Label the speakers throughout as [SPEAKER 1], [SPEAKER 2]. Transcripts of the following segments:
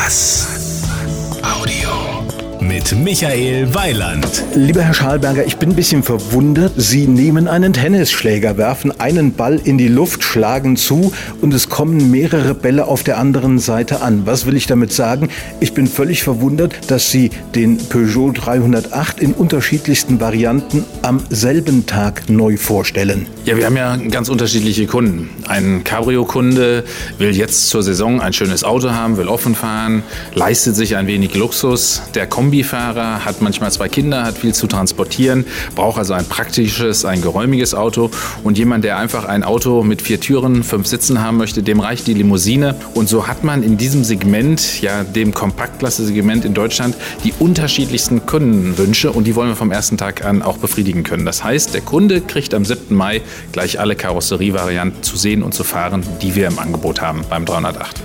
[SPEAKER 1] Podcast. Mit Michael Weiland.
[SPEAKER 2] Lieber Herr Schalberger, ich bin ein bisschen verwundert. Sie nehmen einen Tennisschläger, werfen einen Ball in die Luft, schlagen zu und es kommen mehrere Bälle auf der anderen Seite an. Was will ich damit sagen? Ich bin völlig verwundert, dass Sie den Peugeot 308 in unterschiedlichsten Varianten am selben Tag neu vorstellen.
[SPEAKER 3] Ja, wir haben ja ganz unterschiedliche Kunden. Ein Cabrio-Kunde will jetzt zur Saison ein schönes Auto haben, will offen fahren, leistet sich ein wenig Luxus. Der Kombifahrer hat manchmal zwei Kinder, hat viel zu transportieren, braucht also ein praktisches, ein geräumiges Auto. Und jemand, der einfach ein Auto mit vier Türen, fünf Sitzen haben möchte, dem reicht die Limousine. Und so hat man in diesem Segment, ja dem Kompaktklasse-Segment in Deutschland, die unterschiedlichsten Kundenwünsche und die wollen wir vom ersten Tag an auch befriedigen können. Das heißt, der Kunde kriegt am 7. Mai gleich alle Karosserievarianten zu sehen und zu fahren, die wir im Angebot haben beim 308.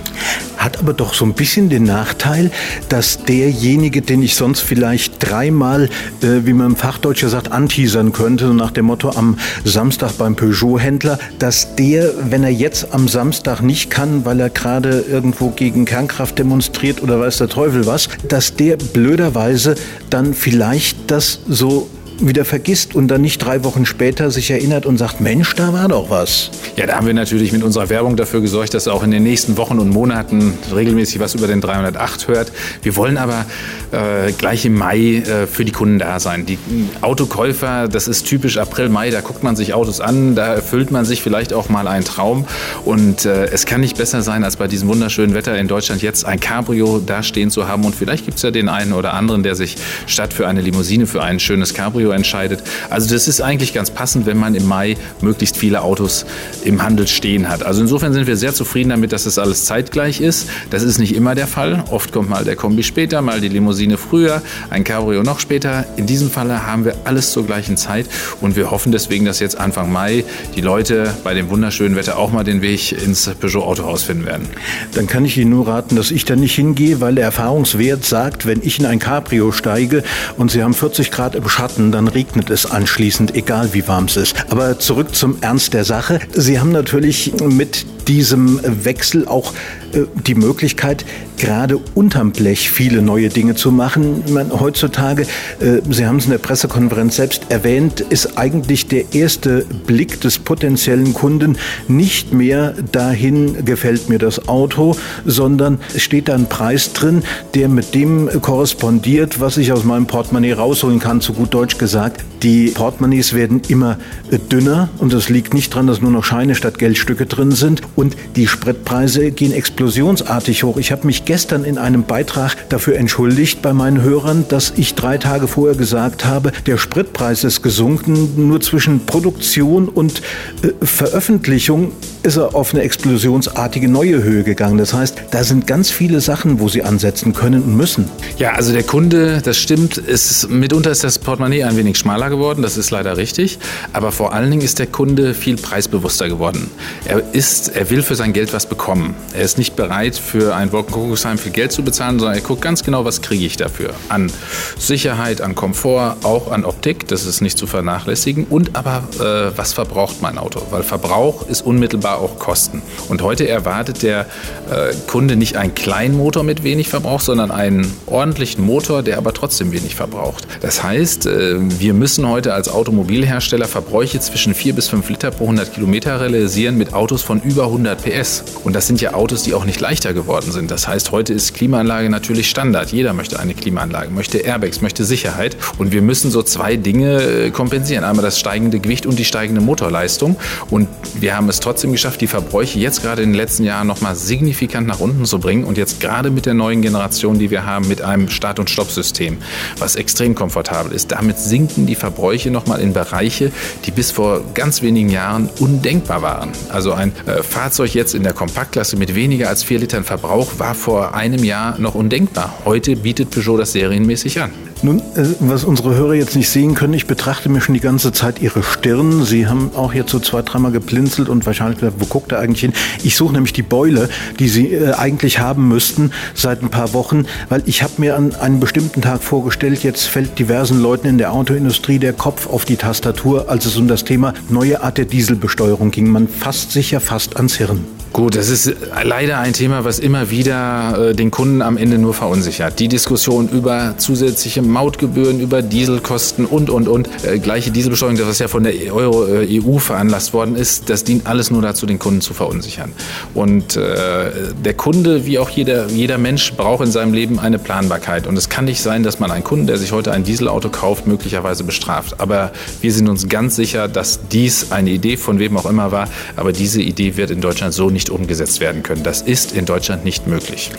[SPEAKER 2] Hat aber doch so ein bisschen den Nachteil, dass derjenige, den ich sonst vielleicht dreimal, äh, wie man im Fachdeutscher sagt, anteasern könnte, so nach dem Motto am Samstag beim Peugeot-Händler, dass der, wenn er jetzt am Samstag nicht kann, weil er gerade irgendwo gegen Kernkraft demonstriert oder weiß der Teufel was, dass der blöderweise dann vielleicht das so wieder vergisst und dann nicht drei Wochen später sich erinnert und sagt, Mensch, da war doch was.
[SPEAKER 3] Ja, da haben wir natürlich mit unserer Werbung dafür gesorgt, dass er auch in den nächsten Wochen und Monaten regelmäßig was über den 308 hört. Wir wollen aber äh, gleich im Mai äh, für die Kunden da sein. Die Autokäufer, das ist typisch April, Mai, da guckt man sich Autos an, da erfüllt man sich vielleicht auch mal einen Traum. Und äh, es kann nicht besser sein, als bei diesem wunderschönen Wetter in Deutschland jetzt ein Cabrio da stehen zu haben. Und vielleicht gibt es ja den einen oder anderen, der sich statt für eine Limousine für ein schönes Cabrio entscheidet. Also das ist eigentlich ganz passend, wenn man im Mai möglichst viele Autos im Handel stehen hat. Also insofern sind wir sehr zufrieden damit, dass das alles zeitgleich ist. Das ist nicht immer der Fall. Oft kommt mal der Kombi später, mal die Limousine früher, ein Cabrio noch später. In diesem Falle haben wir alles zur gleichen Zeit und wir hoffen deswegen, dass jetzt Anfang Mai die Leute bei dem wunderschönen Wetter auch mal den Weg ins Peugeot Autohaus finden werden.
[SPEAKER 2] Dann kann ich Ihnen nur raten, dass ich da nicht hingehe, weil der Erfahrungswert sagt, wenn ich in ein Cabrio steige und Sie haben 40 Grad im Schatten, dann regnet es anschließend, egal wie warm es ist. Aber zurück zum Ernst der Sache. Sie haben natürlich mit diesem Wechsel auch äh, die Möglichkeit, gerade unterm Blech viele neue Dinge zu machen. Meine, heutzutage, äh, Sie haben es in der Pressekonferenz selbst erwähnt, ist eigentlich der erste Blick des potenziellen Kunden nicht mehr dahin, gefällt mir das Auto, sondern es steht da ein Preis drin, der mit dem korrespondiert, was ich aus meinem Portemonnaie rausholen kann, zu gut Deutsch gesagt. Die Portemonnaies werden immer äh, dünner und das liegt nicht daran, dass nur noch Scheine statt Geldstücke drin sind und die Spritpreise gehen explosionsartig hoch. Ich habe mich gestern in einem Beitrag dafür entschuldigt bei meinen Hörern, dass ich drei Tage vorher gesagt habe, der Spritpreis ist gesunken. Nur zwischen Produktion und äh, Veröffentlichung ist er auf eine explosionsartige neue Höhe gegangen. Das heißt, da sind ganz viele Sachen, wo Sie ansetzen können und müssen.
[SPEAKER 3] Ja, also der Kunde, das stimmt, ist, mitunter ist das Portemonnaie ein wenig schmaler geworden, das ist leider richtig. Aber vor allen Dingen ist der Kunde viel preisbewusster geworden. Er, ist, er will für sein Geld was bekommen. Er ist nicht bereit, für ein Wolkenkuckucksheim viel Geld zu bezahlen, sondern er guckt ganz genau, was kriege ich dafür. An Sicherheit, an Komfort, auch an Optik, das ist nicht zu vernachlässigen. Und aber, äh, was verbraucht mein Auto? Weil Verbrauch ist unmittelbar auch Kosten. Und heute erwartet der äh, Kunde nicht einen kleinen Motor mit wenig Verbrauch, sondern einen ordentlichen Motor, der aber trotzdem wenig verbraucht. Das heißt, äh, wir müssen heute als Automobilhersteller Verbräuche zwischen 4 bis 5 Liter pro 100 Kilometer realisieren mit Autos von über 100 PS. Und das sind ja Autos, die auch nicht leichter geworden sind. Das heißt, heute ist Klimaanlage natürlich Standard. Jeder möchte eine Klimaanlage, möchte Airbags, möchte Sicherheit. Und wir müssen so zwei Dinge äh, kompensieren. Einmal das steigende Gewicht und die steigende Motorleistung. Und wir haben es trotzdem geschafft, die Verbräuche jetzt gerade in den letzten Jahren nochmal signifikant nach unten zu bringen. Und jetzt gerade mit der neuen Generation, die wir haben, mit einem Start- und Stoppsystem, was extrem komfortabel ist. Damit sinken die Verbräuche nochmal in Bereiche, die bis vor ganz wenigen Jahren undenkbar waren. Also ein äh, Fahrzeug jetzt in der Kompaktklasse mit weniger als 4 Litern Verbrauch war vor einem Jahr noch undenkbar. Heute bietet Peugeot das serienmäßig an.
[SPEAKER 2] Nun, äh, was unsere Hörer jetzt nicht sehen können, ich betrachte mir schon die ganze Zeit Ihre Stirn. Sie haben auch jetzt so zwei, dreimal geblinzelt und wahrscheinlich gedacht, wo guckt er eigentlich hin? Ich suche nämlich die Beule, die Sie äh, eigentlich haben müssten seit ein paar Wochen, weil ich habe mir an einem bestimmten Tag vorgestellt, jetzt fällt diversen Leuten in der Autoindustrie der Kopf auf die Tastatur, als es um das Thema neue Art der Dieselbesteuerung ging. Man fasst sich ja fast ans Hirn.
[SPEAKER 3] Gut, das ist leider ein Thema, was immer wieder äh, den Kunden am Ende nur verunsichert. Die Diskussion über zusätzliche Mautgebühren, über Dieselkosten und, und, und. Äh, gleiche Dieselbesteuerung, das was ja von der Euro, äh, EU veranlasst worden ist, das dient alles nur dazu, den Kunden zu verunsichern. Und äh, der Kunde, wie auch jeder, jeder Mensch, braucht in seinem Leben eine Planbarkeit. Und es kann nicht sein, dass man einen Kunden, der sich heute ein Dieselauto kauft, möglicherweise bestraft. Aber wir sind uns ganz sicher, dass dies eine Idee von wem auch immer war. Aber diese Idee wird in Deutschland so nicht nicht umgesetzt werden können. Das ist in Deutschland nicht möglich.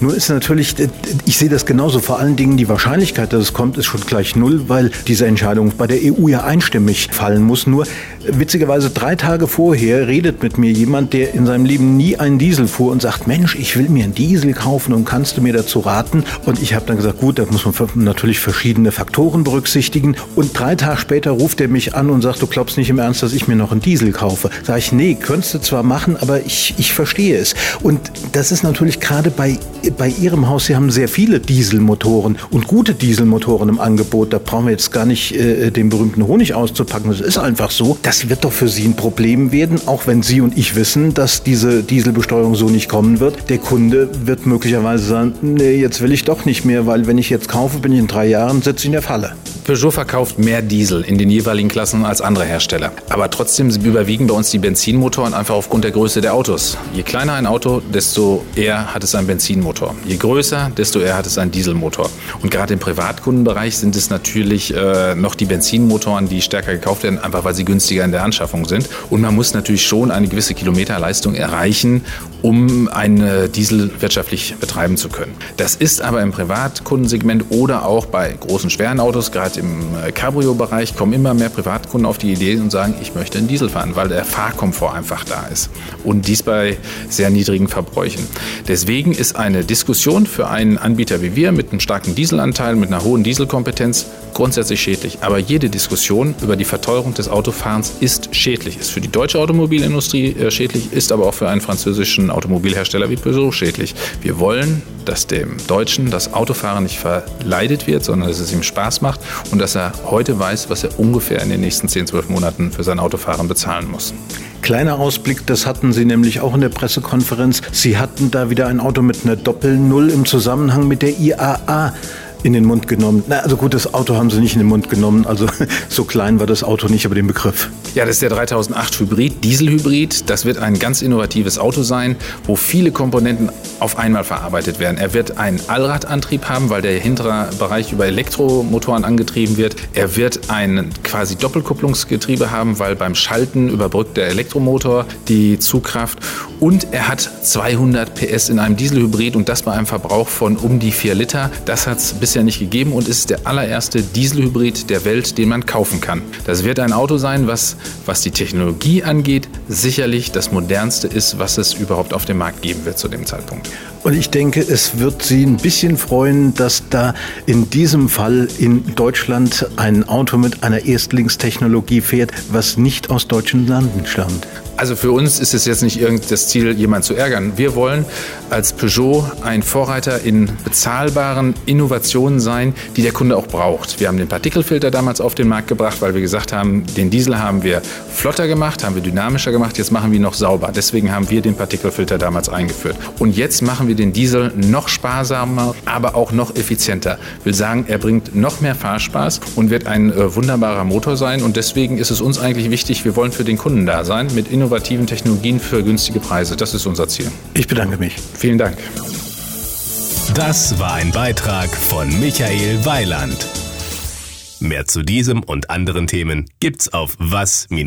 [SPEAKER 2] Nur ist natürlich, ich sehe das genauso, vor allen Dingen die Wahrscheinlichkeit, dass es kommt, ist schon gleich null, weil diese Entscheidung bei der EU ja einstimmig fallen muss. Nur witzigerweise drei Tage vorher redet mit mir jemand, der in seinem Leben nie einen Diesel fuhr und sagt, Mensch, ich will mir einen Diesel kaufen und kannst du mir dazu raten? Und ich habe dann gesagt, gut, da muss man natürlich verschiedene Faktoren berücksichtigen. Und drei Tage später ruft er mich an und sagt, du glaubst nicht im Ernst, dass ich mir noch einen Diesel kaufe. Sag ich, nee, könntest du zwar machen, aber ich ich, verstehe es. Und das ist natürlich gerade bei, bei Ihrem Haus, Sie haben sehr viele Dieselmotoren und gute Dieselmotoren im Angebot. Da brauchen wir jetzt gar nicht äh, den berühmten Honig auszupacken. Das ist einfach so. Das wird doch für Sie ein Problem werden, auch wenn Sie und ich wissen, dass diese Dieselbesteuerung so nicht kommen wird. Der Kunde wird möglicherweise sagen, nee, jetzt will ich doch nicht mehr, weil wenn ich jetzt kaufe, bin ich in drei Jahren, sitze ich in der Falle.
[SPEAKER 3] Peugeot verkauft mehr Diesel in den jeweiligen Klassen als andere Hersteller. Aber trotzdem überwiegen bei uns die Benzinmotoren einfach aufgrund der Größe der Autos. Je kleiner ein Auto, desto eher hat es einen Benzinmotor. Je größer, desto eher hat es einen Dieselmotor. Und gerade im Privatkundenbereich sind es natürlich äh, noch die Benzinmotoren, die stärker gekauft werden, einfach weil sie günstiger in der Anschaffung sind. Und man muss natürlich schon eine gewisse Kilometerleistung erreichen, um einen Diesel wirtschaftlich betreiben zu können. Das ist aber im Privatkundensegment oder auch bei großen schweren Autos, gerade im äh, Cabrio-Bereich, kommen immer mehr Privatkunden auf die Idee und sagen, ich möchte einen Diesel fahren, weil der Fahrkomfort einfach da ist. Und dies bei sehr niedrigen Verbräuchen. Deswegen ist eine Diskussion für einen Anbieter wie wir mit einem starken Dieselanteil, mit einer hohen Dieselkompetenz grundsätzlich schädlich. Aber jede Diskussion über die Verteuerung des Autofahrens ist schädlich. Ist für die deutsche Automobilindustrie äh, schädlich, ist aber auch für einen französischen Automobilhersteller wie Peugeot schädlich. Wir wollen, dass dem Deutschen das Autofahren nicht verleidet wird, sondern dass es ihm Spaß macht und dass er heute weiß, was er ungefähr in den nächsten 10, 12 Monaten für sein Autofahren bezahlen muss.
[SPEAKER 2] Kleiner Ausblick, das hatten Sie nämlich auch in der Pressekonferenz. Sie hatten da wieder ein Auto mit einer Doppel-Null im Zusammenhang mit der IAA in den Mund genommen. Na, also gut, das Auto haben sie nicht in den Mund genommen. Also so klein war das Auto nicht, aber den Begriff.
[SPEAKER 3] Ja, das ist der 3008 Hybrid, Dieselhybrid. Das wird ein ganz innovatives Auto sein, wo viele Komponenten auf einmal verarbeitet werden. Er wird einen Allradantrieb haben, weil der hintere Bereich über Elektromotoren angetrieben wird. Er wird ein quasi Doppelkupplungsgetriebe haben, weil beim Schalten überbrückt der Elektromotor die Zugkraft. Und er hat 200 PS in einem Dieselhybrid und das bei einem Verbrauch von um die 4 Liter. Das hat es bisher nicht gegeben und ist der allererste Dieselhybrid der Welt, den man kaufen kann. Das wird ein Auto sein, was, was die Technologie angeht, sicherlich das modernste ist, was es überhaupt auf dem Markt geben wird zu dem Zeitpunkt.
[SPEAKER 2] Und ich denke, es wird Sie ein bisschen freuen, dass da in diesem Fall in Deutschland ein Auto mit einer Erstlingstechnologie fährt, was nicht aus deutschen Landen stammt.
[SPEAKER 3] Also für uns ist es jetzt nicht das Ziel, jemanden zu ärgern. Wir wollen als Peugeot ein Vorreiter in bezahlbaren Innovationen sein, die der Kunde auch braucht. Wir haben den Partikelfilter damals auf den Markt gebracht, weil wir gesagt haben, den Diesel haben wir flotter gemacht, haben wir dynamischer gemacht, jetzt machen wir ihn noch sauber. Deswegen haben wir den Partikelfilter damals eingeführt. Und jetzt machen wir den Diesel noch sparsamer, aber auch noch effizienter. Ich will sagen, er bringt noch mehr Fahrspaß und wird ein äh, wunderbarer Motor sein. Und deswegen ist es uns eigentlich wichtig, wir wollen für den Kunden da sein mit Innovationen innovativen Technologien für günstige Preise. Das ist unser Ziel.
[SPEAKER 2] Ich bedanke mich.
[SPEAKER 3] Vielen Dank.
[SPEAKER 1] Das war ein Beitrag von Michael Weiland. Mehr zu diesem und anderen Themen gibt's auf was-audio.de.